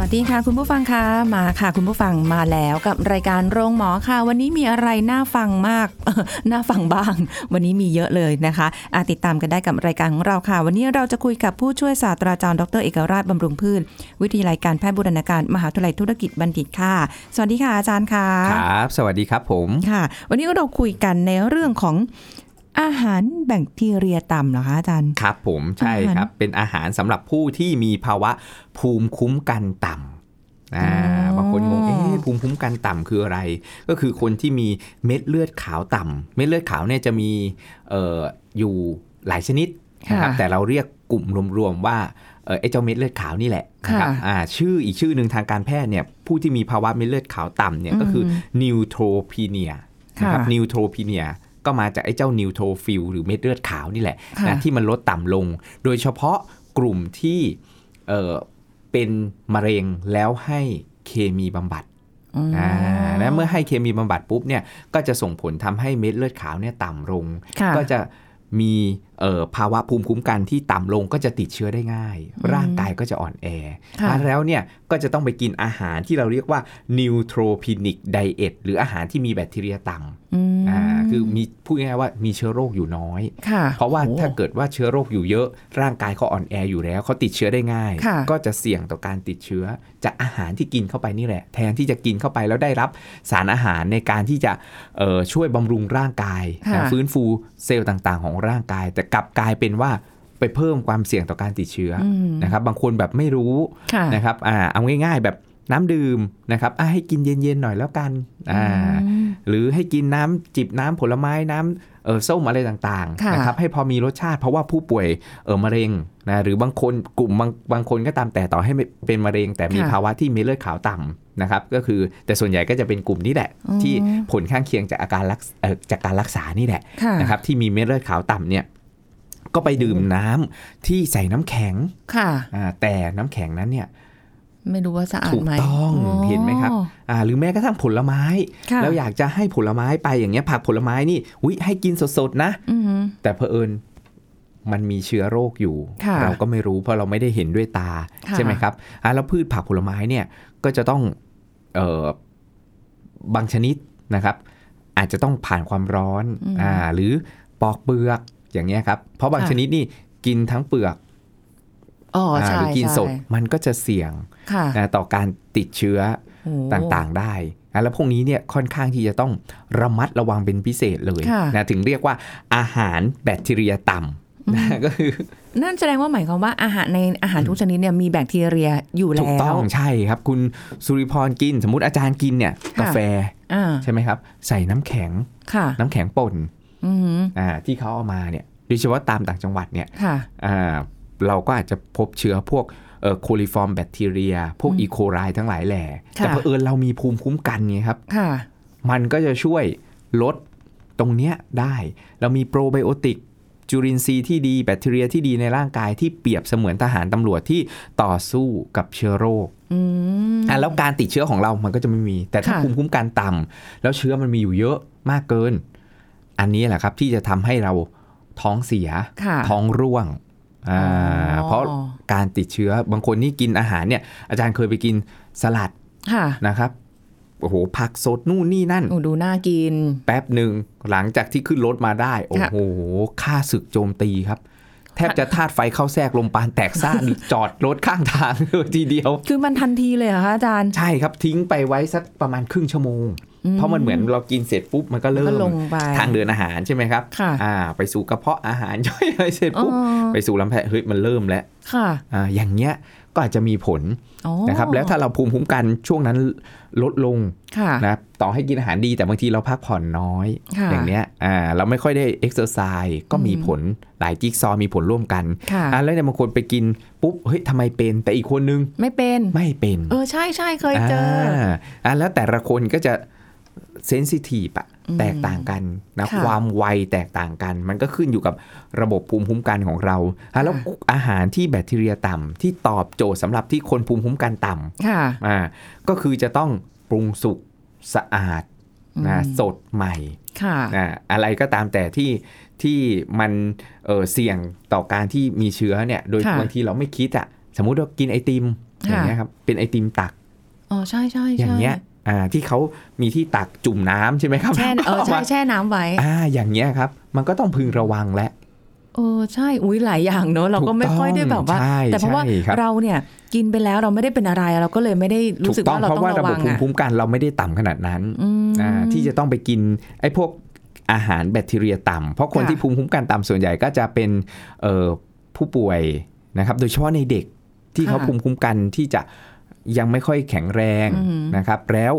วัสดีค่ะคุณผู้ฟังคะมาค่ะคุณผู้ฟังมาแล้วกับรายการโรงหมอค่ะ วันนี้มีอะไรน่าฟังมากน่าฟังบ้าง วันนี้มีเยอะเลยนะคะอาติดตามกันได้กับรายการของเราค่ะ วันนี้เราจะคุยกับผู้ช่วยศาสตราจารย์ดรเอกราชบำรุงพืชวิทยาลัยการแพทย์บูรณาการมหาวิทยาลัยธุรกิจบัณฑิตค่ะ สวัสดีค่ะอาจารย์ค่ะครับ สวัสดีครับผมค่ะ วันนี้เราคุยกันในเรื่องของ อาหารแบคทีเรียต่ำเหรอคะอาจารย์ ครับผมใช่อาหารครับ เป็นอาหารสำหรับผู้ที่มีภาวะภูมิคุ้มกันต่ำอ่าอ๋อบางคนงงเอ๊ะภูมิคุ้มกันต่ำคืออะไร ก็คือคนที่มีเม็ดเลือดขาวต่ำเม็ดเลือดขาวเนี่ยจะมีเอ่ออยู่หลายชนิดนะครับค่ะแต่เราเรียกกลุ่มรวมๆว่าเอ่อไอ้เจ้าเม็ดเลือดขาวนี่แหละนะครับค่ะอ่าชื่ออีกชื่อหนึ่งทางการแพทย์เนี่ยผู้ที่มีภาวะเม็ดเลือดขาวต่ำเนี่ยก็คือ neutropenia นะครับค่ะ neutropenia ก็มาจากไอ้เจ้า neutrophil หรือเม็ดเลือดขาวนี่แหละค่ะนะที่มันลดต่ำลง โดยเฉพาะกลุ่มที่เอ่อเป็นมะเร็งแล้วให้เคมีบำบัดอ๋อออ่าแล้วเมื่อให้เคมีบำบัดปุ๊บเนี่ยก็จะส่งผลทำให้เม็ดเลือดขาวเนี่ยต่ำลงค่ะก็จะมีเอ่อ ภาวะภูมิคุ้มกันที่ต่ำลงก็จะติดเชื้อได้ง่าย ร่างกายก็จะอ่อนแอค่ะแล้วเนี่ยก็จะต้องไปกินอาหารที่เราเรียกว่า neutropenic diet หรืออาหารที่มีแบคทีเรียต่ำอืมอ่าคือมีพูดง่ายๆว่ามีเชื้อโรคอยู่น้อยค่ะเพราะว่าโอ้ถ้าเกิดว่าเชื้อโรคอยู่เยอะ ร่างกายเขาอ่อนแออยู่แล้วเขาติดเชื้อได้ง่ายค่ะก็จะเสี่ยงต่อการติดเชื้อ จากอาหารที่กินเข้าไปนี่แหละ แทนที่จะกินเข้าไปแล้วได้รับสารอาหารในการที่จะเอ่อช่วยบำรุงร่างกายค่ะนะฟื้นฟูเซลล์ต่างๆ ของร่างกายแต่กลับกลายเป็นว่าไปเพิ่มความเสี่ยงต่อการติดเชื้อออืมนะครับ บางคนแบบไม่รู้ค่ะนะครับอ่าเอาง่าย ๆ แบบน้ำดื่มนะครับอะให้กินเย็นๆหน่อยแล้วกันอ่าอืมหรือให้กินน้ำจิบน้ำผลไม้น้ำเออส้มอะไรต่างค่ะๆนะครับให้พอมีรสชาติเพราะว่าผู้ป่วยเออมะเร็งนะหรือบางคนกลุ่มบางบางคนก็ตามแต่ต่อให้ไม่เป็นมะเร็ง แต่มีค่ะภาวะที่เม็ดเลือดขาวต่ำนะครับก็คือแต่ส่วนใหญ่ก็จะเป็นกลุ่มนี้แหละอ๋อที่ผลข้างเคียงจากอาการรักษเอ่อจากการรักษานี่แหละค่ะนะครับที่มีเม็ดเลือดขาวต่ำเนี่ย ก็ไปดื่มน้ำที่ใส่น้ำแข็งค่ะอ่าแต่น้ำแข็งนั้นเนี่ยไม่รู้ว่าสะอาดถูกไหมต้องเห็นไหมครับอ่าหรือแม้กระทั่งผลไม้ค่ะแล้วอยากจะให้ผลไม้ไปอย่างเงี้ยผักผลไม้นี่อุยให้กินสดๆนะอือหือแต่เผอิญมันมีเชื้อโรคอยู่ค่ะเราก็ไม่รู้เพราะเราไม่ได้เห็นด้วยตาค่ะใช่ไหมครับอ่าแล้วพืชผักผลไม้เนี่ยก็จะต้องเอ่อบางชนิดนะครับ อาจจะต้องผ่านความร้อนอ่าหรือปอกเปลือก อย่างเงี้ยครับเพราะบางชนิดนี่กินทั้งเปลือกอ๋ออ่าใช่หรือกินใช่สดมันก็จะเสี่ยงค่ะนะต่อการติดเชื้อโอ้ต่างๆได้นะแล้วพวกนี้เนี่ยค่อนข้างที่จะต้องระมัดระวังเป็นพิเศษเลยค่ะนะถึงเรียกว่าอาหารแบคทีเรียต่ำนะก็คือนั่นแสดงว่าหมายความว่าอาหารในอาหารทุกชนิดเนี่ยมีแบคทีเรียอยู่ถูกแล้ต้อวงใช่ครับ คุณสุริพรกิน สมมติอาจารย์กินเนี่ยค่ะกาแฟอ่าใช่ไหมครับ ใส่น้ำแข็งค่ะน้ำแข็งป่น อือหืออ่าที่เขาเอามาเนี่ยโดยเฉพาะตามต่างจังหวัดเนี่ยค่ะอ่าเราก็อาจจะพบเชื้อพวกโคลิฟอร์มแบคทีเรีย พวกอีโคไลทั้งหลายแหล่ค่ะแต่เผอิญเรามีภูมิคุ้มกันไงครับค่ะมันก็จะช่วยลดตรงเนี้ยได้ เรามีโปรไบโอติกจุลินทรีย์ที่ดีแบคทีเรียที่ดีในร่างกายที่เปรียบเสมือนทหารตำรวจที่ต่อสู้กับเชื้อโรคอืมอะแล้วการติดเชื้อของเรามันก็จะไม่มี แต่ถ้าค่ะภูมิคุ้มกันต่ำแล้วเชื้อมันมีอยู่เยอะมากเกิน อันนี้แหละครับที่จะทำให้เราท้องเสียค่ะท้องร่วงอ่าอ๋อเพราะการติดเชื้อบางคนนี่กินอาหารเนี่ย อาจารย์เคยไปกินสลัดค่ะนะครับโอ้โหผักสดนู่นนี่นั่นโอ้ดูน่ากิน แป๊บหนึ่งหลังจากที่ขึ้นรถมาได้ โอ้โหค่าศึกโจมตีครับ แทบจะธาตุไฟเข้าแทรกลมปานแตกซ่านนี่จอดรถข้างทางเลยทีเดียว คือมันทันทีเลยเหรอคะอาจารย์ ใช่ครับทิ้งไปไว้สักประมาณครึ่งชั่วโมง เพราะมันเหมือนเรากินเสร็จปุ๊บมันก็เริ่ก็มลงไปทางเดินอาหารใช่ไหมครับค่ะอ่า ไปสู่กระเพาะอาหารย่อยอะไรเสร็จปุ๊บอ๋อไปสู่ลำไส้เฮ้ยมันเริ่มแล้วค่ะอ่าอย่างเงี้ยก็อาจจะมีผลอ๋อนะครับแล้วถ้าเราภูมิคุ้มกันช่วงนั้นลดลงค่ะนะครับต่อให้กินอาหารดีแต่บางทีเราพักผ่อนน้อยค่ะอย่างเนี้ยอ่าเราไม่ค่อยได้ exercise ก็มีผลหลายจิ๊กซอว์มีผลร่วมกันค่ะอ่าแล้วเนี่ยบางคนไปกินปุ๊บเฮ้ยทำไมเป็น แต่อีกคนนึงไม่เป็นไม่เป็น เออใช่ใช่เคยเจอาอ่าแล้วแต่ละคนก็จะ sensitive อะอืมแตกต่างกันนะค่ะความไวแตกต่างกัน มันก็ขึ้นอยู่กับระบบภูมิคุ้มกันของเราอะแล้วค่ะอาหารที่แบคทีเรียต่ำที่ตอบโจทย์สำหรับที่คนภูมิคุ้มกันต่ำค่ะอ่าก็คือจะต้องปรุงสุกสะอาดนะอืมสดใหม่ค่ะนะอะไรก็ตามแต่ที่ที่มันเออเสี่ยงต่อการที่มีเชื้อเนี่ย โดยค่ะบางทีเราไม่คิดอะสมมุติว่ากินไอติมอค่ะย่างเงี้ยครับเป็นไอติมตักอ๋อใช่ใช่อใช่ย่างเงี้ย อ่าที่เขามีที่ตักจุ่มน้ำใช่ไหมครับแช่เออใช่แช่น้ำไว้อ่าอย่างเงี้ยครับ มันก็ต้องพึงระวังและเออใช่อุ้ยหลายอย่างเนอะเราก็ไม่ค่อยได้แบบว่าใช่แต่เพราะว่าใช่ครับเราเนี่ยกินไปแล้วเราไม่ได้เป็นอะไรเราก็เลยไม่ได้ถูรู้กสึกต้องว่าเราเพราะต้องว่าระระบวับงภูมิอะคุ้มกันเราไม่ได้ต่ำขนาดนั้นอืมอ่าที่จะต้องไปกินไอ้พวกอาหารแบคทีเรียต่ำเพราะคนค่ะที่ภูมิคุ้มกันต่ำส่วนใหญ่ก็จะเป็นเอ่อผู้ป่วยนะครับ โดยเฉพาะในเด็กที่เขาภูมิคุ้มกันที่จะ ยังไม่ค่อยแข็งแรงอืมนะครับ แล้ว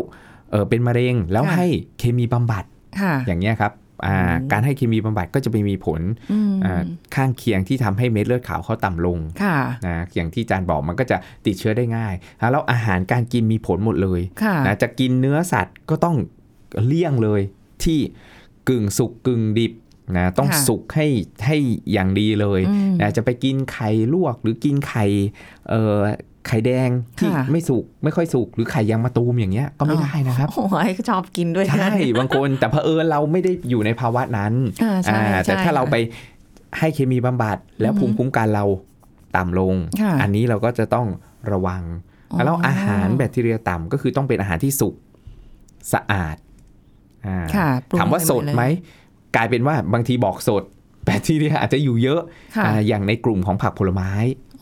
เออเป็นมะเร็งแล้วค่ะให้เคมีบำบัดค่ะอย่างเงี้ยครับอ่าอืมการให้เคมีบำบัดก็จะไปมีผลอืมอ่าข้างเคียงที่ทำให้เม็ดเลือดขาวเขาต่ำลงค่ะนะอย่างที่อาจารย์บอกมันก็จะติดเชื้อได้ง่ายอะแล้วอาหารการกินมีผลหมดเลยค่ะนะจะกินเนื้อสัตว์ก็ต้องเลี่ยงเลยที่กึ่งสุกกึ่งดิบนะต้องค่ะสุกให้ให้อย่างดีเลยอืมนะจะไปกินไข่ลวกหรือกินไข่เอ่อ ไข่แดงที่ค่ะไม่สุกไม่ค่อยสุกหรือไข่ยางมะตูมอย่างเงี้ยก็ไม่ได้นะครับโอ้ยชอบกินด้วยนะใช่บางคนแต่เผอิญเราไม่ได้อยู่ในภาวะนั้นอ่าใช่อ่าแต่ใช่ถ้าเราค่ะไปให้เคมีบำบัดแล้วอือฮึภูมิคุ้มกันเราต่ำลงค่ะอันนี้เราก็จะต้องระวังอ๋อแล้วอาหารแบคทีเรียต่ำก็คือต้องเป็นอาหารที่สุกสะอาดอ่าค่ะปรุงถามว่าให้สดเลยไหมกลายเป็นว่าบางทีบอกสดแบคทีเรียอาจจะอยู่เยอะค่ะอ่าอย่างในกลุ่มของผักผลไม้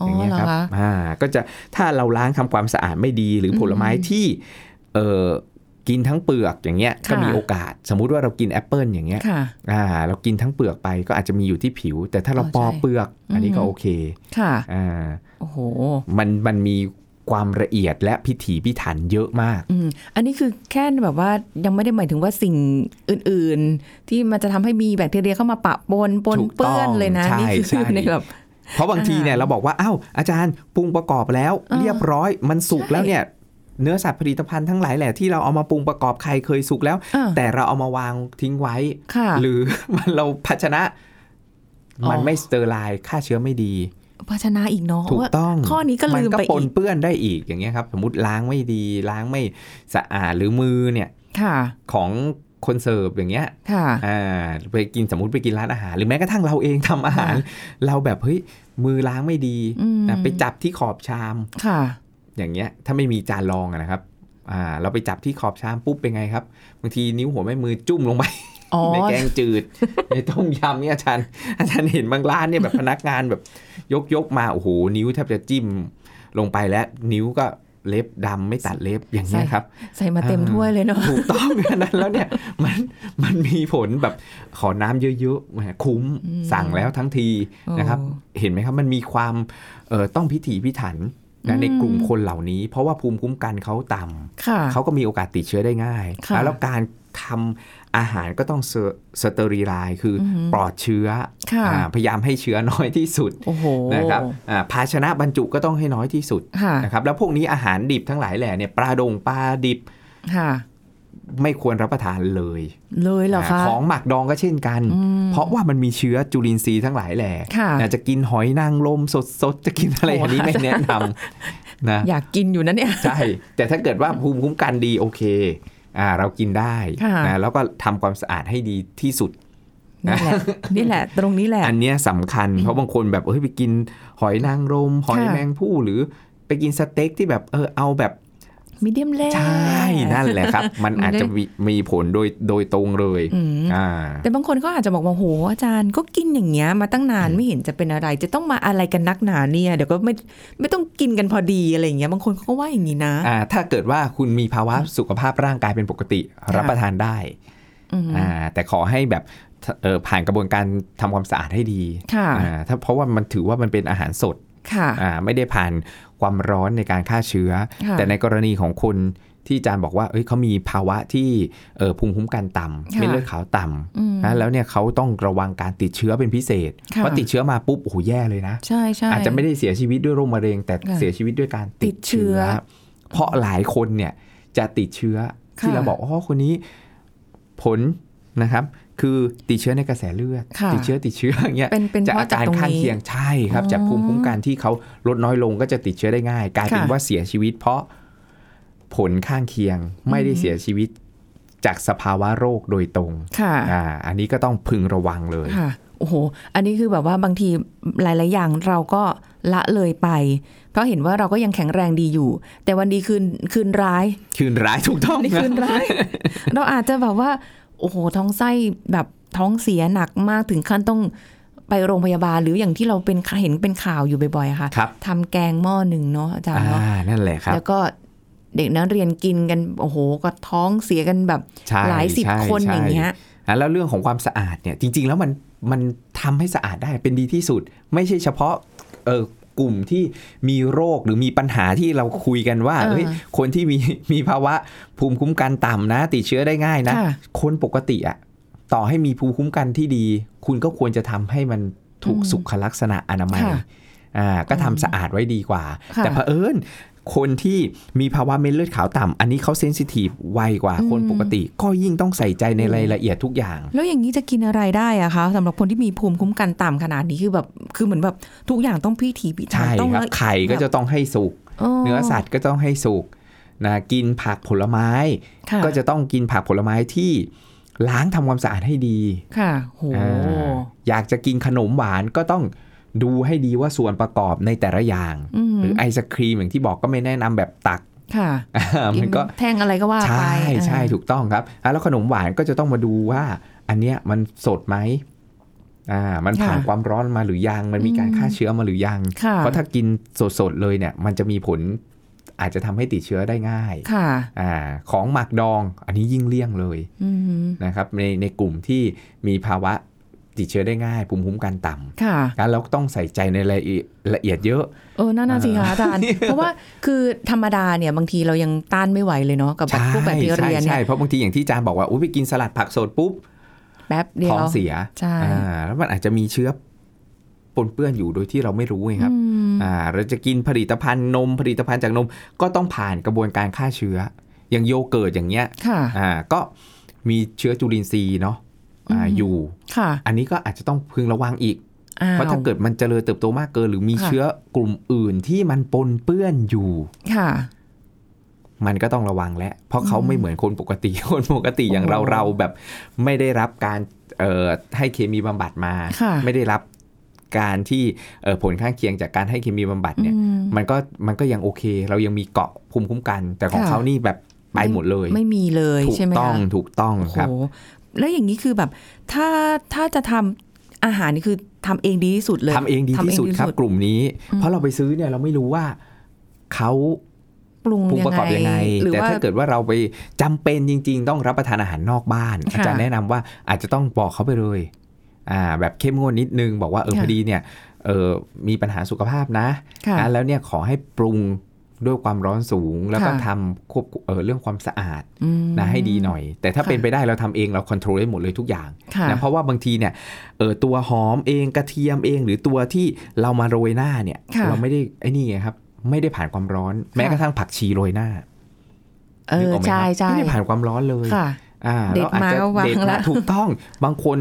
อ๋ออย่างเงี้ยครับเหรอคะอ่าก็จะถ้าเราล้างทำความสะอาดไม่ดีหรืออมผลไม้ที่เออกินทั้งเปลือกอย่างเงี้ยก็ค่ะมีโอกาส สมมุติว่าเรากินแอปเปิลอย่างเงี้ยค่ะอ่าเรากินทั้งเปลือกไปก็อาจจะมีอยู่ที่ผิว แต่ถ้าเราอ๋อปอกใช่เปลือก อันนี้ก็อืมโอเคค่ะอ่าโอ้โหมันมันมีความละเอียดและพิถีพิถันเยอะมากอืมอันนี้คือแค่แบบว่ายังไม่ได้หมายถึงว่าสิ่งอื่น ๆ ที่มันจะทำให้มีแบคทีเรียเข้ามาปะปนปนถูกต้องเปื้อนเลยนะใช่นี่คือใช่ในแบบ เพราะบางทีเนี่ยอ่าเราบอกว่าอ้าวอาจารย์ปรุงประกอบแล้วเออเรียบร้อยมันสุกใช่แล้วเนี่ยเนื้อสัตว์ผลิตภัณฑ์ทั้งหลายแหละที่เราเอามาปรุงประกอบใครเคยสุกแล้วอ่าแต่เราเอามาวางทิ้งไว้ค่ะหรือมันเราภาชนะอ๋อมันไม่ sterile ฆ่าเชื้อไม่ดีภาชนะอีกเนาะถูกต้องข้อนี้ก็ลืมนก็ไปปนอีกเปื้อนได้อีกอย่างเงี้ยครับ สมมติล้างไม่ดีล้างไม่สะอาดหรือมือเนี่ยค่ะของ คนเสิร์ฟอย่างเงี้ยค่ะอ่าไปกินสมมติไปกินร้านอาหาร หรือแม้กระทั่งเราเองทำอาหาร เราแบบเฮ้ยมือล้างไม่ดีอืมนะไปจับที่ขอบชามค่ะ อย่างเงี้ยถ้าไม่มีจานรองอะนะครับอ่าเราไปจับที่ขอบชามปุ๊บเป็นไงครับบางทีนิ้วหัวแม่มือจุ่มลงไปอ๋อในแกงจืด ในต้มยำเนี่ยอาจารย์อาจารย์เห็นบางร้านเนี่ยแบบพนักงานแบบยกยกมาโอ้โหนิ้วแทบจะจิ้มลงไปแล้วนิ้วก็ เล็บดำไม่ตัดเล็บอย่างเงี้ยครับ ใส่มาเต็มอ่าถ้วยเลยเนาะถูกต้องอันนั้นแล้วเนี่ยมันมันมีผลแบบขอน้ำเยอะๆแหมคุ้มอืมสั่งแล้วทั้งทีนะครับโอ้เห็นไหมครับมันมีความเอ่อต้องพิถีพิถันนะอืมในกลุ่มคนเหล่านี้ เพราะว่าภูมิคุ้มกันเขาต่ำค่ะเขาก็มีโอกาสติดเชื้อได้ง่ายค่ะแล้วการ ทำอาหารก็ต้อง sterile คือออหือปลอดเชื้อค่ะอ่าพยายามให้เชื้อน้อยที่สุดโอ้โหนะครับอ่าภาชนะบรรจุก็ต้องให้น้อยที่สุดค่ะนะครับแล้วพวกนี้อาหารดิบทั้งหลายแหล่เนี่ยปลาดองปลาดิบค่ะไม่ควรรับประทานเลย เลยเหรอคะาของหมักดองก็เช่นกันอืมเพราะว่ามันมีเชื้อจุลินทรีย์ทั้งหลายแหล่ค่ะนะจะกินหอยนางรมสดๆ จะกินอะไรโอ้อันนี้ไม่อาจารย์แนะนำนะอยากกินอยู่นะเนี่ย ใช่ แต่ถ้าเกิดว่าภูมิคุ้มกันดีโอเค อ่าเรากินได้ค่ะนะแล้วก็ทำความสะอาดให้ดีที่สุดนี่แหละนี่แหละ ตรงนี้แหละ อันเนี้ยสำคัญเพราะบางคนแบบเฮ้ยไปกินหอยนางรมหอยค่ะแมงผู้หรือไปกินสเต็กที่แบบเออเอาแบบ มีเดียมแรใช่ นั่นแหละครับ มันอาจจะมีมีผลโดยโดยตรงเลยอืมอ่าแต่บางคนก็อาจจะบอกว่าโหอาจารย์ก็กินอย่างเงี้ยมาตั้งนานไม่เห็นจะเป็นอะไร จะต้องมาอะไรกันนักหนาเนี่ยเดี๋ยวก็ไม่ไม่ต้องกินกันพอดีอะไรอย่างเงี้ยบางคนเขาก็ว่าอย่างนี้นะอ่าถ้าเกิดว่าคุณมีภาวะสุขภาพร่างกายเป็นปกติค่ะรับประทานได้อืมอ่าแต่ขอให้แบบเออผ่านกระบวนการทำความสะอาดให้ดีค่ะอ่าถ้าเพราะว่ามันถือว่ามันเป็นอาหารสดค่ะอ่า ไม่ได้ผ่านความร้อนในการฆ่าเชื้อค่ะแต่ในกรณีของคนที่อาจารย์บอกว่าเอ้ยเขามีภาวะที่เออภูมิคุ้มกันต่ำค่ะเม็ดเลือดขาวต่อืมำนะแล้วเนี่ยเขาต้องระวังการติดเชื้อเป็นพิเศษค่ะเพราะติดเชื้อมาปุ๊บโอ้โหแย่เลยนะใช่ใช่อาจจะไม่ได้เสียชีวิตด้วยโรคมะเร็ง แต่ค่ะเสียชีวิตด้วยการติดติดเชื้เชื้ออเพราะหลายคนเนี่ยจะติดเชื้อที่ค่ะเราบอกอ๋อคนนี้ผลนะครับ คือติดเชื้อในกระแสเลือดค่ะติดเชื้อติดเชื้ออย่างเงี้ยเป็นเป็นจากเพราะอาจากการตรงข้างนี้เคียงใช่ครับอ๋อจากภูมิคุ้มกันที่เขาลดน้อยลงก็จะติดเชื้อได้ง่าย กลายเป็นค่ะว่าเสียชีวิต เพราะผลข้างเคียงไม่ได้เสียชีวิตจากสภาวะโรคโดยตรงค่ะอ่าอันนี้ก็ต้องพึงระวังเลยค่ะโอ้โห อันนี้คือแบบว่าบางทีหลาย ๆ อย่างเราก็ละเลยไป เพราะเห็นว่าเราก็ยังแข็งแรงดีอยู่ แต่วันดีคืนคืนร้าย คืนร้ายถูกต้องนี่คืนร้าย เราอาจจะแบบว่า โอ้โหท้องไส้แบบท้องเสียหนักมากถึงขั้นต้องไปโรงพยาบาลหรืออย่างที่เราเป็นเห็นเป็นข่าวอยู่บ่อยๆอะค่ะครับทำแกงหม้อหนึ่งเนาะอาจารย์อ่าเนาะนั่นแหละครับ แล้วก็เด็กนักเรียนกินกันโอ้โหก็ท้องเสียกันแบบใช่หลายสิบใช่คนใช่อย่างเงี้ยอะแล้วเรื่องของความสะอาดเนี่ยจริง ๆ แล้วมันมันทำให้สะอาดได้เป็นดีที่สุด ไม่ใช่เฉพาะเออ กลุ่มที่มีโรคหรือมีปัญหาที่เราคุยกันว่าเออเฮ้ยคนที่มีมีภาวะภูมิคุ้มกันต่ำนะ ติดเชื้อได้ง่ายนะค่ะคนปกติอะต่อให้มีภูมิคุ้มกันที่ดี คุณก็ควรจะทำให้มันถูกอืมสุขลักษณะอนามัยค่ะ อ่าก็ทำสะอาดไว้ดีกว่าค่ะแต่เผอิญคนที่มีภาวะเม็ดเลือดขาวต่ำอันนี้เขาเซนซิทีฟไวกว่าคนอืมปกติ ก็ยิ่งต้องใส่ใจในรายละเอียดทุกอย่าง แล้วอย่างนี้จะกินอะไรได้อะคะสำหรับคนที่มีภูมิคุ้มกันต่ำขนาดนี้คือแบบคือเหมือนแบบทุกอย่างต้องพิถีพิถันใช่ต้องครับละไข่ก็จะต้องให้สุกเนื้อสัตว์ก็ต้องให้สุกนะกินผักผลไม้ค่ะก็จะต้องกินผักผลไม้ที่ล้างทำความสะอาดให้ดีค่ะโหอ่าอยากจะกินขนมหวานก็ต้อง ดูให้ดีว่าส่วนประกอบในแต่ละอย่างอืมหรือไอศครีมอย่างที่บอกก็ไม่แนะนำแบบตักค่ะอ่ามันก็แท่งอะไรก็ว่าไป ใช่ใช่อ่าถูกต้องครับอะแล้วขนมหวานก็จะต้องมาดูว่า อันเนี้ยมันสดไหมอ่า มันผ่านความร้อนมาหรือยัง มันมีการฆ่าเชื้อมาหรือยังค่ะเพราะถ้ากินสดๆเลยเนี่ย มันจะมีผลอาจจะทำให้ติดเชื้อได้ง่ายค่ะอ่าของหมักดอง อันนี้ยิ่งเลี่ยงเลยอืมนะครับในในกลุ่มที่มีภาวะ ติดเชื้อได้ง่าย ภูมิคุ้มกันต่ค่ะำการแล้วต้องใส่ใจในรายละเอียดละเอียดเยอะ เออนั่นน่ะสิคะอาจารย์ เพราะว่าคือธรรมดาเนี่ยบางทีเรายังต้านไม่ไหวเลยเนาะกับแบบใช่พวกแบคทีใช่เรียเนี่ใช่ยเพราะบางทีอย่างที่อาจารย์บอกว่าอุ้ยไปกินสลัดผักสดปุ๊บแป๊บเดียวท้องเสียใช่อ่าแล้วมันอาจจะมีเชื้อปนเปื้อนอยู่โดยที่เราไม่รู้ไงครับอืมอ่าเราจะกินผลิตภัณฑ์นมผลิตภัณฑ์จากนม ก็ต้องผ่านกระบวนการฆ่าเชื้อ อย่างโยเกิร์ตอย่างเงี้ยค่ะอ่าก็มีเชื้อจุลินทรีย์เนาะ อ่าอืมอยู่ค่ะอันนี้ก็อาจจะต้องพึงระวังอีกอ้วเพราะถ้าเกิดมันเจริญเติบโตมากเกิน หรือมีค่ะเชื้อกลุ่มอื่นที่มันปนเปื้อนอยู่ค่ะมันก็ต้องระวังแล้วเพราะเขาไม่เหมือนคนปกติ คนปกติอย่างเราโอ้เราแบบไม่ได้รับการเอ่อให้เคมีบำบัดมาค่ะไม่ได้รับการที่เอ่อผลข้างเคียงจากการให้เคมีบำบัดเนี่ยอืมมันก็มันก็ยังโอเค เรายังมีเกาะภูมิคุ้มกัน แต่ของค่ะเขานี่แบบไปหมดเลย ไม่มีเลยถูกใช่ไหมต้องคะถูกต้องโอ้โหครับ แล้วอย่างนี้คือแบบ ถ้าถ้าจะทำอาหารนี่คือทำเองดีที่สุดเลยทำเองดีที่สุดครับ กลุ่มนี้อืมเพราะเราไปซื้อเนี่ยเราไม่รู้ว่าเขาปรุงปรุงประกอบยังไงหรือแต่ว่าถ้าเกิดว่าเราไปจำเป็นจริง ๆ ต้องรับประทานอาหารนอกบ้านค่ะอาจารย์แนะนำว่าอาจจะต้องบอกเขาไปเลยอ่าแบบเข้มงวดนิดนึง บอกว่าเออค่ะพอดีเนี่ยเออมีปัญหาสุขภาพนะค่ะนะแล้วเนี่ยขอให้ปรุง ด้วยความร้อนสูง แล้วก็ค่ะทำควบเออเรื่องความสะอาดอืมนะให้ดีหน่อย แต่ถ้าค่ะเป็นไปได้เราทำเองเราควบคุมได้หมดเลยทุกอย่างค่ะนะเพราะว่าบางทีเนี่ยเออตัวหอมเองกระเทียมเอง หรือตัวที่เรามาโรยหน้าเนี่ยค่ะเราไม่ได้ไอ้นี่ไงครับ ไม่ได้ผ่านความร้อน แม้กระทั่งผักชีโรยหน้าเอนึกอออกไหมใช่ครับใช่ไม่ได้ผ่านความร้อนเลยค่ะอ่าเด็ดรอจจะมาก็วางเด็ดมาละถูกต้องบางคน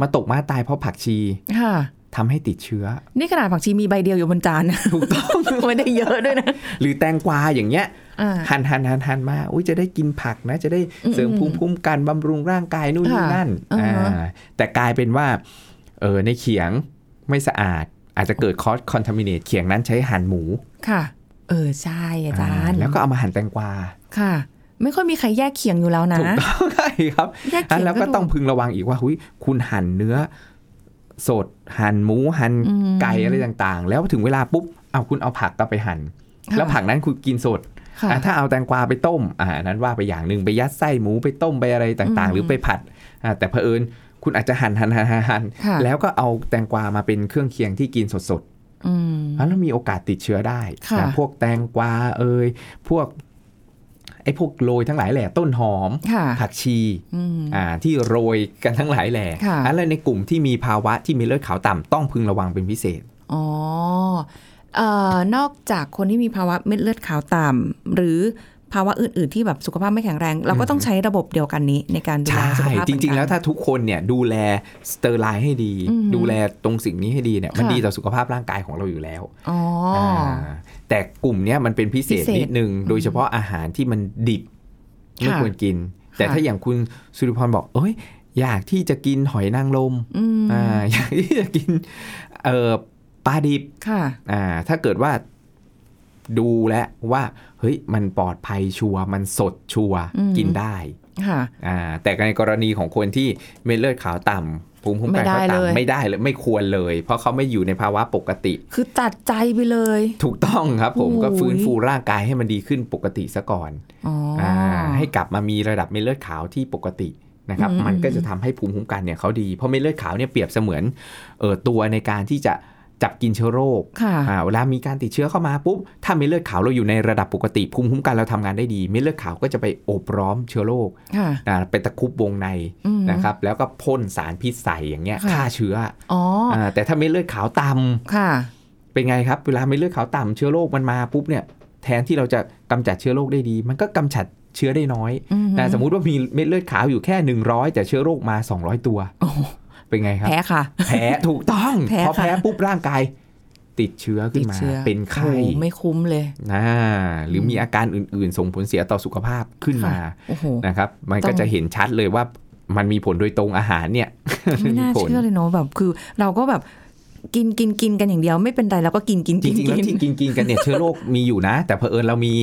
มาตกมาตายเพราะผักชี ค่ะ ทำให้ติดเชื้อ นี่ขนาดผักชีมีใบเดียวอยู่บนจานนะถูกต้องไม่ได้เยอะด้วยนะ หรือแตงกวาอย่างเงี้ยอ่าหั่นหั่นหั่นหั่นมาอุ้ยจะได้กินผักนะ จะได้เสริมอืมภูมิคุ้มกันบำรุงร่างกายนู่นนี่ค่ะนั่นอ่าฮะอ่าแต่กลายเป็นว่าเออในเขียงไม่สะอาด อาจจะเกิดคอสคอนทามิเนตเขียงนั้นใช้หั่นหมูค่ะ เออใช่อาจารย์อ่าแล้วก็เอามาหั่นแตงกวาค่ะไม่ค่อยมีใครแยกเขียงอยู่แล้วนะถูกต้องใช่ครับแยกเขียงแล้วก็ดูต้องพึงระวังอีกว่าหุยคุณหั่นเนื้อ สด หั่นหมูหั่นอืมไก่อะไรต่างๆ แล้วถึงเวลาปุ๊บเอาคุณเอาผักก็ไปหั่นค่ะแล้วผักนั้นคุณกินสดค่ะอะถ้าเอาแตงกวาไปต้มอ่าอันนั้นว่าไปอย่างหนึ่งไปยัดไส้หมูไปต้มไปอะไรต่างอืมๆหรือไปผัดอ่าแต่เผอิญคุณอาจจะหั่นหั่นหั่นหั่นหั่นค่ะแล้วก็เอาแตงกวามาเป็นเครื่องเคียงที่กินสดอืมแล้วมีโอกาสติดเชื้อได้ค่ะนะพวกแตงกวาเอ่ยพวก ไอ้พวกโรยทั้งหลายแหล่ต้นหอมค่ะผักชีอืมอ่าที่โรยกันทั้งหลายแหล่ค่ะอะไรในกลุ่มที่มีภาวะที่เม็ดเลือดขาวต่ำต้องพึงระวังเป็นพิเศษ อ๋อเอ่อนอกจากคนที่มีภาวะเม็ดเลือดขาวต่ำหรือภาวะอื่น ๆ ที่แบบสุขภาพไม่แข็งแรง เราก็ต้องใช้ระบบเดียวกันนี้ในการดูแลใช่สุขภาพจริง ๆ แล้วเหมือนกันถ้าทุกคนเนี่ยดูแล sterile ให้ดีอือหือดูแลตรงสิ่งนี้ให้ดีเนี่ยมันค่ะดีต่อสุขภาพร่างกายของเราอยู่แล้วอ๋ออา แต่กลุ่มเนี้ยมันเป็นพิเศษพิเศษนิดนึง โดยเฉพาะอาหารที่มันดิบไม่ค่ะควรกิน แต่ค่ะถ้าอย่างคุณสุริพรบอก เอ้ย อยากที่จะกินหอยนางรมอืมอ่าอยากที่จะกินเอ่อปลาดิบค่ะอ่า ถ้าเกิดว่าดูแล้วว่า เฮ้ย มันปลอดภัยชัวร์มันสดชัวร์อืมกินได้ค่ะอ่าแต่ในกรณีของคนที่เม็ดเลือดขาวต่ำ ภูมิคุ้มกันไม่ได้เขาเลยต่ำไม่ได้เลยไม่ควรเลย เพราะเขาไม่อยู่ในภาวะปกติ คือตัดใจไปเลย ถูกต้องครับผมโอ้ยก็ฟื้นฟูร่างกายให้มันดีขึ้นปกติซะก่อนอ๋ออาให้กลับมามีระดับเม็ดเลือดขาวที่ปกตินะครับอืมมันก็จะทำให้ภูมิคุ้มกันเนี่ยเขาดีเพราะเม็ดเลือดขาวเนี่ยเปรียบเสมือนเออตัวในการที่จะ จับกินเชื้อโรคค่ะอ่าเวลามีการติดเชื้อเข้ามาปุ๊บ ถ้าเม็ดเลือดขาวเราอยู่ในระดับปกติ ภูมิคุ้มกันเราทำงานได้ดี เม็ดเลือดขาวก็จะไปโอบล้อมเชื้อโรคค่ะอ่าเป็นตะคุบวงในอืมนะครับ แล้วก็พ่นสารพิษใส่อย่างเงี้ยค่ะฆ่าเชื้ออ๋อออ่าแต่ถ้าเม็ดเลือดขาวต่ำค่ะเป็นไงครับ เวลาเม็ดเลือดขาวต่ำเชื้อโรคมันมาปุ๊บเนี่ย แทนที่เราจะกำจัดเชื้อโรคได้ดี มันก็กำจัดเชื้อได้น้อยอือฮึนะสมมุติว่ามีเม็ดเลือดขาวอยู่แค่ 100 แต่เชื้อโรคมา 200 ตัวโอ้โห เป็นไงครับ แพ้ค่ะ แพ้ถูกต้องแพ้พอค่ะแพ้ปุ๊บร่างกาย ติดเชื้อขึ้ตินดมาเชื้อเป็นไข้โอ้โหไม่คุ้มเลยนะหรือมีอาการอื่น ๆ ส่งผลเสียต่อสุขภาพขึ้นมาโอ้โหนะครับ มันก็ต้องจะเห็นชัดเลยว่ามันมีผลโดยตรงอาหารเนี่ยไม่น่าผลเชื่อเลยเนาะแบบคือเราก็แบบกินกินกินกันอย่างเดียวไม่เป็นไรเราก็กินกินจกินริงๆแล้วกินที่กินกินๆกันเนี่ยเชื้อโรคมีอยู่นะ แต่เผอิญเรามี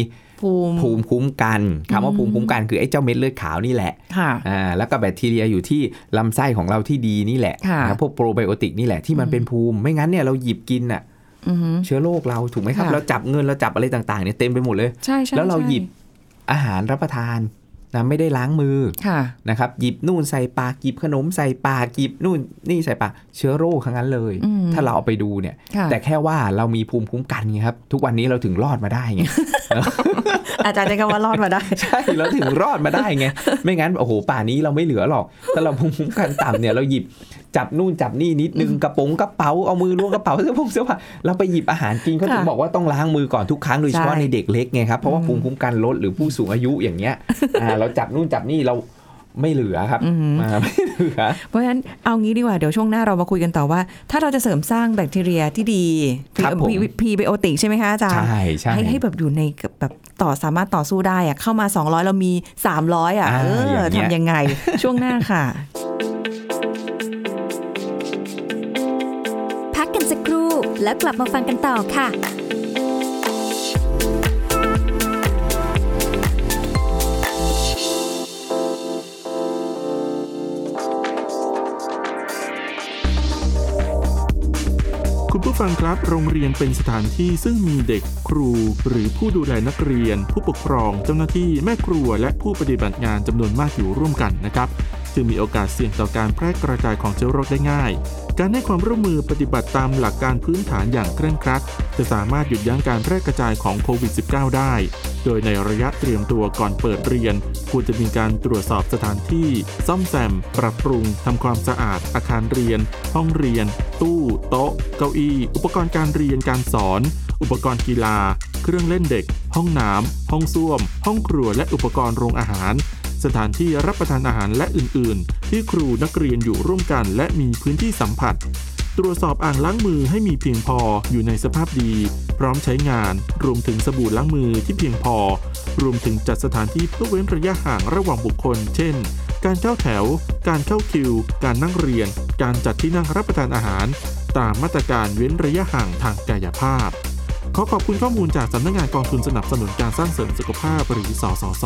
ภูมิภูมิคุ้มกันคำว่าอืมภูมิคุ้มกันคือไอ้เจ้าเม็ดเลือดขาวนี่แหละค่ะอ่าแล้วก็แบคทีเรียอยู่ที่ลำไส้ของเราที่ดีนี่แหละค่ะนะพวกโปรไบโอติกนี่แหละที่มันเป็นภูมิไม่งั้นเนี่ยเราหยิบกินน่ะอือฮึเชื้อโรคเราถูกไหมครับค่ะเราจับเงินเราจับอะไรต่างๆเนี่ยเต็มไปหมดเลยใช่ใช่แล้วเราใช่หยิบอาหารรับประทาน นะไม่ได้ล้างมือค่ะนะครับหยิบนู่นใส่ปากหยิบขนมใส่ปากหยิบนู่นนี่ใส่ปากเชื้อโรคทั้งนั้นเลยอืมถ้าเราเอาไปดูเนี่ยค่ะแต่แค่ว่าเรามีภูมิคุ้มกันไงครับ ทุกวันนี้เราถึงรอดมาได้ไงอาจารย์จะคำว่ารอดมาได้ ใช่เราถึงรอดมาได้ไง ไม่งั้นโอ้โหป่านี้เราไม่เหลือหรอก ถ้าเราภูมิคุ้มกันต่ำเนี่ยเราหยิบ จับนู่นจับนี่นิดนึงกระโป๋องกระเป๋าเอามือล้วงกระเป๋าเสื้อผงเสื้อผ้าเราไปหยิบอาหารกินเขาถึงค่ะบอกว่าต้องล้างมือก่อนทุกครั้งโดยเฉพาะใช่ในเด็กเล็กไงครับเพราะว่าอืมภูมิคุ้มกันลดหรือผู้สูงอายุอย่างเงี้ยอ่าเราจับนู่นจับนี่เราไม่เหลือครับอือฮึอ่าไม่เหลือเพราะฉะนั้นเอางี้ดีกว่าเดี๋ยวช่วงหน้าเรามาคุยกันต่อว่า ถ้าเราจะเสริมสร้างแบคทีเรียที่ดีครับผมพรีไบโอติกใช่ไหมคะอาจารย์ใช่ใช่ให้ให้แบบอยู่ในแบบต่อสามารถต่อสู้ได้อะเข้ามา 200 เรามี 300 อะอ่าเอออย่างเงี้ยทำยังไงช่วงหน้าค่ะ แล้วกลับมาฟังกันต่อค่ะคุณผู้ฟังครับ โรงเรียนเป็นสถานที่ซึ่งมีเด็กครู หรือผู้ดูแลนักเรียน ผู้ปกครอง เจ้าหน้าที่แม่ครัวและผู้ปฏิบัติงานจำนวนมากอยู่ร่วมกันนะครับ จึงมีโอกาสเสี่ยงต่อการแพร่กระจายของเชื้อโรคได้ง่าย การให้ความร่วมมือปฏิบัติตามหลักการพื้นฐานอย่างเคร่งครัด จะสามารถหยุดยั้งการแพร่กระจายของโควิด -19 ได้ โดยในระยะเตรียมตัวก่อนเปิดเรียนควรจะมีการตรวจสอบสถานที่ ซ่อมแซม ปรับปรุงทำความสะอาด อาคารเรียน ห้องเรียน ตู้ โต๊ะ เก้าอี้ อุปกรณ์การเรียนการสอน อุปกรณ์กีฬา เครื่องเล่นเด็ก ห้องน้ำห้องส้วม ห้องครัวและอุปกรณ์โรงอาหาร สถานที่รับประทานอาหารและอื่น ๆ ที่ครูนักเรียนอยู่ร่วมกัน และมีพื้นที่สัมผัส ตรวจสอบอ่างล้างมือให้มีเพียงพออยู่ในสภาพดี พร้อมใช้งาน รวมถึงสบู่ล้างมือที่เพียงพอ รวมถึงจัดสถานที่เพื่อเว้นระยะห่างระหว่างบุคคล เช่น การเข้าแถว การเข้าคิว การนั่งเรียน การจัดที่นั่งรับประทานอาหาร ตามมาตรการเว้นระยะห่างทางกายภาพขอขอบคุณข้อมูลจากสำนักงานกองทุนสนับสนุนการสร้างเสริมสุขภาพหรือสสส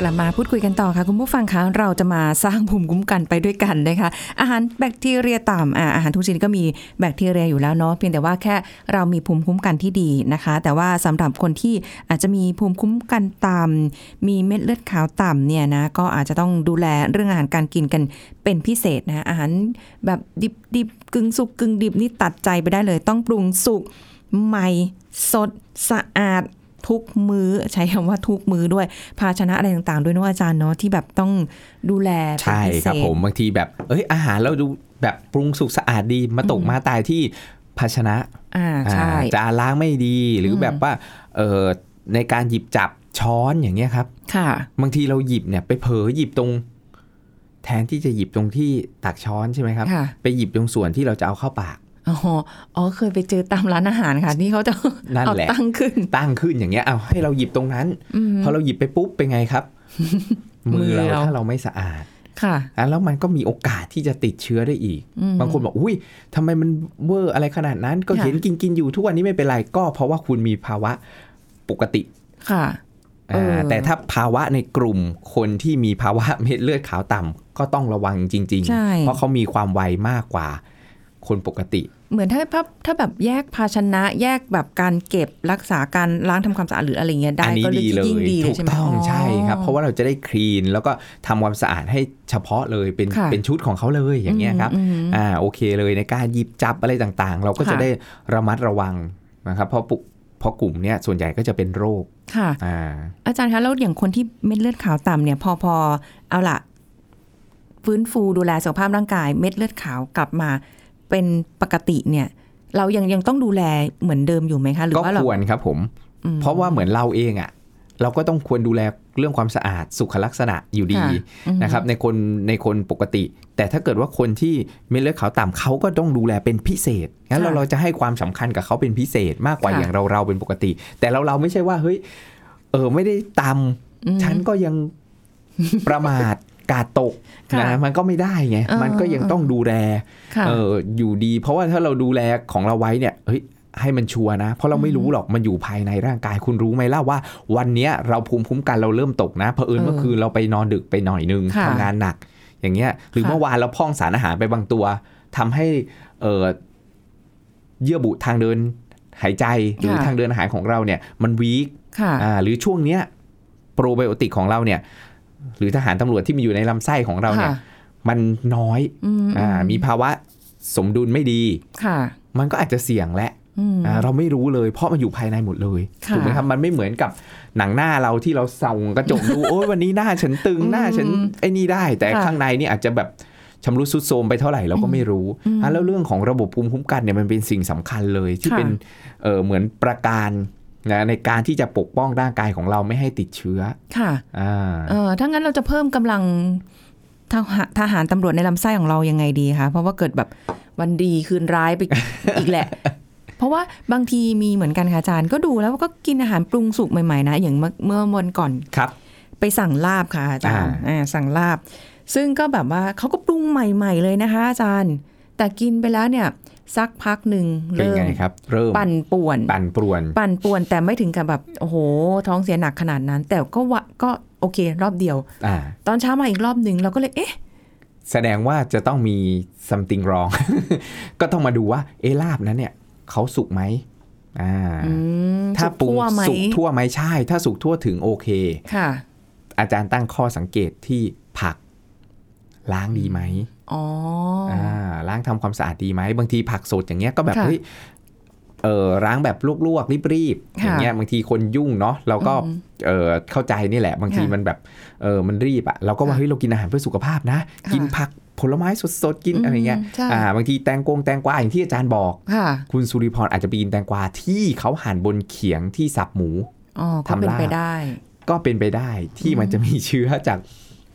กลับมาพูดคุยกันต่อค่ะ คุณผู้ฟังคะเราจะมาสร้างภูมิคุ้มกันไปด้วยกันนะคะอาหารแบคทีเรียต่ำอาหารทุกชนิดก็มีแบคทีเรียอยู่แล้วเนาะเพียงแต่ว่าแค่เรามีภูมิคุ้มกันที่ดีนะคะ แต่ว่าสำหรับคนที่อาจจะมีภูมิคุ้มกันต่ำมีเม็ดเลือดขาวต่ำเนี่ยนะก็อาจจะต้องดูแลเรื่องอาหารการกินกันเป็นพิเศษนะอาหารแบบดิบดิบกึ่งสุกกึ่งดิบนี่ตัดใจไปได้เลย ต้องปรุงสุกใหม่สดสะอาด ทุกมือ้อใช้คำว่าทุกมื้อด้วย ภาชนะอะไรต่างๆ ด้วยเนอะอาจารย์เนาะที่แบบต้องดูแลเป็นใช่พิเศษครับผมบางทีแบบ เอ้ยอาหารเราดูแบบปรุงสุกสะอาดดีมาตกมาตายที่ภาชนะอ่าใช่อ่าจานล้างไม่ดีหรืออมแบบว่าเออในการหยิบจับช้อนอย่างเงี้ยครับ ค่ะ บางทีเราหยิบเนี่ยไปเผลอหยิบตรง แทนที่จะหยิบตรงที่ตักช้อนใช่ไหมครับค่ะไปหยิบตรงส่วนที่เราจะเอาเข้าปาก อ๋ออ๋อเคยไปเจอตามร้านอาหารค่ะที่เขาจะนั่นเอาแหละตั้งขึ้น ตั้งขึ้นอย่างเงี้ยเอาให้เราหยิบตรงนั้นอืมพอเราหยิบไปปุ๊บเป็นไงครับ มืมืออเราเราถ้าเราไม่สะอาดค่ะอะแล้วมันก็มีโอกาสที่จะติดเชื้อได้อีกอืมบางคนบอกอุ้ยทำไมมันเวอร์อะไรขนาดนั้น ก็ค่ะเห็นกินกินอยู่ทุกวันนี้ไม่เป็นไรก็เพราะว่าคุณมีภาวะปกติค่ะเอออ่าแต่ถ้าภาวะในกลุ่มคนที่มีภาวะเม็ดเลือดขาวต่ำก็ต้องระวังจริงใช่ๆเพราะเขามีความไวมากกว่า คนปกติ เหมือนถ้าถ้าถ้าแบบแยกภาชนะแยกแบบการเก็บรักษาการล้างทำความสะอาดหรืออะไรเงี้ยได้อันนี้ก็เลยดีเลยยิ่งดีเลถูยกใช่ไหมต้องใช่ครับ เพราะว่าเราจะได้คลีน แล้วก็ทำความสะอาดให้เฉพาะเลยเป็นค่ะเป็นชุดของเขาเลยอย่างเงี้ยครับอืมอืมอ่าโอเคเลยในการหยิบจับอะไรต่างๆ เราก็จะค่ะได้ระมัดระวังนะครับเพราะปุเพราะกลุ่มเนี้ยส่วนใหญ่ก็จะเป็นโรคค่ะอ่าอาจารย์คะแล้วอย่างคนที่เม็ดเลือดขาวต่ำเนี่ยพอพอเอาละฟื้นฟูดูแลสุขภาพร่างกาย เม็ดเลือดขาวกลับมา เป็นปกติเนี่ย เรายังยังต้องดูแลเหมือนเดิมอยู่ไหมคะ หรือก็ว่าเราควรครับผมอืมเพราะว่าเหมือนเราเองอะ่ะเราก็ต้องควรดูแลเรื่องความสะอาดสุขลักษณะอยู่ดีค่ะอืมนะครับในคนในคนปกติ แต่ถ้าเกิดว่าคนที่เม็ดเลือดขาวต่ำเขาก็ต้องดูแลเป็นพิเศษงั้นเราค่ะเราจะให้ความสำคัญกับเขาเป็นพิเศษมากกว่าค่ะอย่างเราเราเป็นปกติ แต่เราเราไม่ใช่ว่าเฮ้ยเออไม่ได้ตอืมำฉันก็ยังประมาท กาดตกค่ะนะมันก็ไม่ได้ไงเออมันก็ยังต้องดูแลค่ะเอออยู่ดี เพราะว่าถ้าเราดูแลของเราไว้เนี่ยเฮ้ยให้มันชัวร์นะ เพราะเราไม่รู้หรอกมันอยู่ภายในร่างกายคุณรู้ไหมล่ะว่า วันเนี้ยเราภูมิคุ้มกันเราเริ่มตกนะเผอิญเออเมื่อคืนเราไปนอนดึกไปหน่อยนึงค่ะทำงานหนัก อย่างเงี้ยหรือค่ะเมื่อวานเราพ่องสารอาหารไปบางตัวทำให้เออเยื่อบุทางเดินหายใจหรือทางเดินอาหารของเราเนี่ย มันวีคค่ะอ่าหรือช่วงเนี้ยโปรไบโอติกของเราเนี่ย หรือทหารตำรวจที่มีอยู่ในลำไส้ของเราเนี่ยค่ะมันน้อยอืมอ่ามีภาวะสมดุลไม่ดีค่ะ มันก็อาจจะเสี่ยงแหละอืมอ่าเราไม่รู้เลย เพราะมันอยู่ภายในหมดเลยค่ะถูกไหมครับมันไม่เหมือนกับหนังหน้าเราที่เราส่องกระจกดูโอ้ยวันนี้หน้าฉันตึงหน้าฉันไอ้นี่ได้ แต่ค่ะข้างในนี่อาจจะแบบชำรุดทรุดโทรมไปเท่าไหร่เราก็ไม่รู้อืมอะแล้วเรื่องของระบบภูมิคุ้มกันเนี่ยมันเป็นสิ่งสำคัญเลยที่ค่ะเป็นเออเหมือนประการ นะในการที่จะปกป้องร่างกายของเราไม่ให้ติดเชื้อ ค่ะอ่าเออถ้างั้นเราจะเพิ่มกำลังทหารทหารตำรวจในลำไส้ของเรายังไงดีคะ เพราะว่าเกิดแบบวันดีคืนร้ายไปอีกแหละ เพราะว่าบางทีมีเหมือนกันค่ะอาจารย์ก็ดูแล้วก็กินอาหารปรุงสุกใหม่ๆนะ อย่างเมื่อเมื่อวันก่อนครับ ไปสั่งลาบค่ะอาจารย์อ่าอ่าสั่งลาบ ซึ่งก็แบบว่าเขาก็ปรุงใหม่ ๆ เลยนะคะ อาจารย์ แต่กินไปแล้วเนี่ย สักพักหนึ่งเป็นเริ่มไงครับเริ่มปั่นป่วน ปั่นป่วน ปั่นป่วนแต่ไม่ถึงกับแบบโอ้โห ท้องเสียหนักขนาดนั้น แต่ก็วะก็โอเค รอบเดียวอ่าตอนเช้ามาอีกรอบหนึ่งเราก็เลยเอ๊ะ แสดงว่าจะต้องมี something wrong ก็ต้องมาดูว่า เอะลาบนั้นเนี่ยเขาสุกไหมอ่าอืมถ้าสุกปรุงทั่วไหมสุกทั่วไหมใช่ ถ้าสุกทั่วถึงโอเคค่ะ อาจารย์ตั้งข้อสังเกตที่ผักล้างดีไหม อ๋อออ่าล้างทำความสะอาดดีไหมบางทีผักสดอย่างเงี้ยก็แบบค่ะเฮ้ยเออล้างแบบลวกๆรีบๆอค่ะย่างเงี้ยบางทีคนยุ่งเนาะเราก็อืมเออเข้าใจนี่แหละ บางทีค่ะมันแบบเออมันรีบอะเราก็ว่าค่ะเฮ้ยเรากินอาหารเพื่อสุขภาพนะค่ะกินผักผลไม้สดๆกินอืมอะไรเงี้ยใช่อ่าบางทีแตงกงแตงกวาอย่างที่อาจารย์บอกค่ะคุณสุริพรอาจจะไปกินแตงกวาที่เขาหั่นบนเขียงที่สับหมูอ๋อก็เป็นทำลาบไปได้ก็เป็นไปได้ที่มันจะมีเชื้อจาก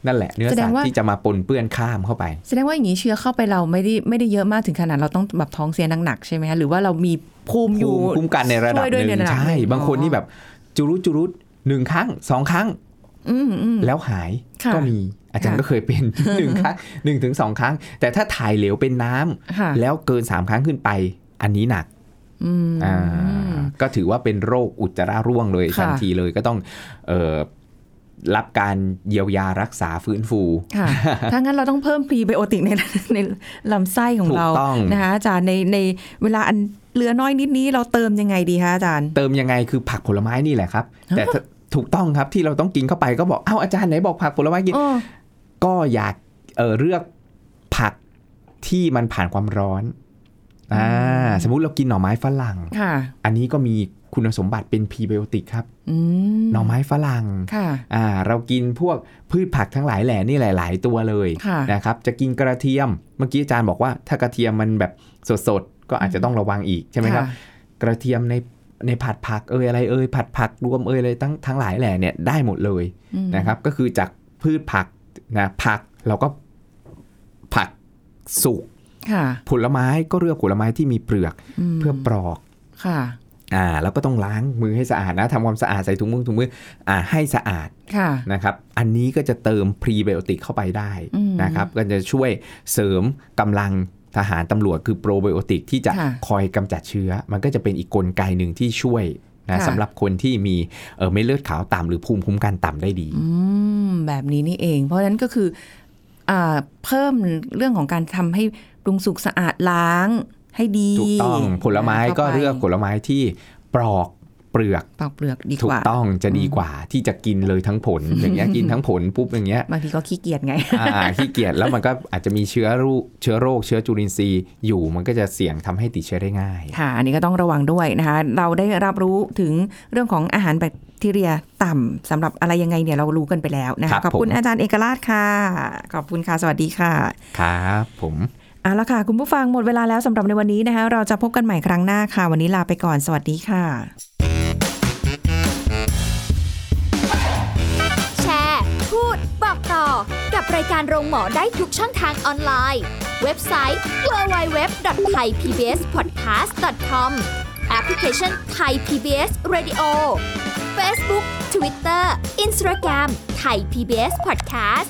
นั่นแหละเนื้อแสดสังตว์ว่าที่จะมาปนเปื้อนข้ามเข้าไป แสดงว่าอย่างนี้เชื้อเข้าไปเราไม่ได้ไม่ได้เยอะมากถึงขนาดเราต้องแบบท้องเสียหนักๆใช่ไหมคะหรือว่าเรามีภูมิอภูยู่มิคุ้มกันในระดับช่วยด้วยหนึ่งในระดับใช่หนึ่งบางคนอ๋อนี่แบบจุรุจุรุหนึ่งครั้งสองครั้งอืมอืมแล้วหายค่ะก็มีอาจารย์ค่ะก็เคยเป็นหนึ่งครั้งหนึ่งถึงสองครั้ง แต่ถ้าถ่ายเหลวเป็นน้ำค่ะแล้วเกินสามครั้งขึ้นไป อันนี้หนักอืมอ่าก็ถือว่าเป็นโรคอุจจาระร่วงเลยค่ะทันทีเลยก็ต้องเอ่อ รับการเยียวยารักษาฟื้นฟู ค่ะ ถ้างั้นเราต้องเพิ่มพรีไบโอติกในในลำไส้ของเราถูกต้องนะคะอาจารย์ในในเวลาอันเหลือน้อยนิดนี้เราเติมยังไงดีคะอาจารย์ เติมยังไงคือผักผลไม้นี่แหละครับ แต่ถ้าถูกต้องครับที่เราต้องกินเข้าไปก็บอกเอ้าอาจารย์ไหนบอกผักผลไม้กินอ้อก็อยากเออเลือกผักที่มันผ่านความร้อนอ่าสมมุติเรากินหน่อไม้ฝรั่งค่ะอันนี้ก็มี คุณสมบัติเป็นพรีไบโอติกครับอืมหน่อไม้ฝรั่งค่ะอ่าเรากินพวกพืชผักทั้งหลายแหล่นี่หลาย ๆ ตัวเลยค่ะนะครับ จะกินกระเทียม เมื่อกี้อาจารย์บอกว่า ถ้ากระเทียมมันแบบสดๆ ก็อาจจะต้องระวังอีกใช่ไหมครับะกระเทียมในในผัดผักเอยอะไรเอยผัดผักรวมเอยอะไรทั้งทั้งหลายแหล่เนี่ยได้หมดเลยอืมนะครับ ก็คือจากพืชผักนะผักเราก็ผักสุกค่ะผลไม้ก็เลือกผลไม้ที่มีเปลือกมเพื่อปลอกค่ะ อ่าแล้วก็ต้องล้างมือให้สะอาดนะทำความสะอาดใส่ถุงมือถุงมืออ่าให้สะอาดค่ะนะครับอันนี้ก็จะเติมพรีไบโอติกเข้าไปได้อืมนะครับก็จะช่วยเสริมกำลังทหารตำรวจคือโปรไบโอติกที่จะค่ะคอยกำจัดเชื้อ มันก็จะเป็นอีกกลไกหนึ่งที่ช่วยนะค่ะสำหรับคนที่มีเออไม่เลือดขาวต่ำหรือภูมิคุ้มกันต่ำได้ดีอืมแบบนี้นี่เอง เพราะฉะนั้นก็คืออ่าเพิ่มเรื่องของการทำให้ปรุงสุกสะอาดล้าง ให้ดีถูกต้องผลไม้ก็ข้าไปเลือกผลไม้ที่ปลอกเปลือกปอกเปลือกดีถูกกว่าต้องจะดีกว่าที่จะกินเลยทั้งผลอย่างเงี้ยกินทั้งผลปุ๊บอย่างเงี้ยบางทีก็ขี้เกียจไงอ่าขี้เกียจแล้วมันก็อาจจะมีเชื้อรูเชื้อโรคเชื้อจุลินทรีย์อยู่มันก็จะเสี่ยงทำให้ติดเชื้อได้ง่ายค่ะอันนี้ก็ต้องระวังด้วยนะคะเราได้รับรู้ถึงเรื่องของอาหารแบคทีเรียต่ำสำหรับอะไรยังไงเนี่ยเรารู้กันไปแล้วนะครัคะบขอบคุณผมอาจารย์เอกราชค่ะ ขอบคุณค่ะสวัสดีค่ะครับผม เอาละค่ะ คุณผู้ฟังหมดเวลาแล้วสำหรับในวันนี้นะคะ เราจะพบกันใหม่ครั้งหน้าค่ะ วันนี้ลาไปก่อน สวัสดีค่ะ แชร์ พูด บอกต่อ กับรายการโรงหมอได้ทุกช่องทางออนไลน์ เว็บไซต์ www.thaipbspodcast.com แอปพลิเคชัน Thai PBS Radio Facebook Twitter Instagram Thai PBS Podcast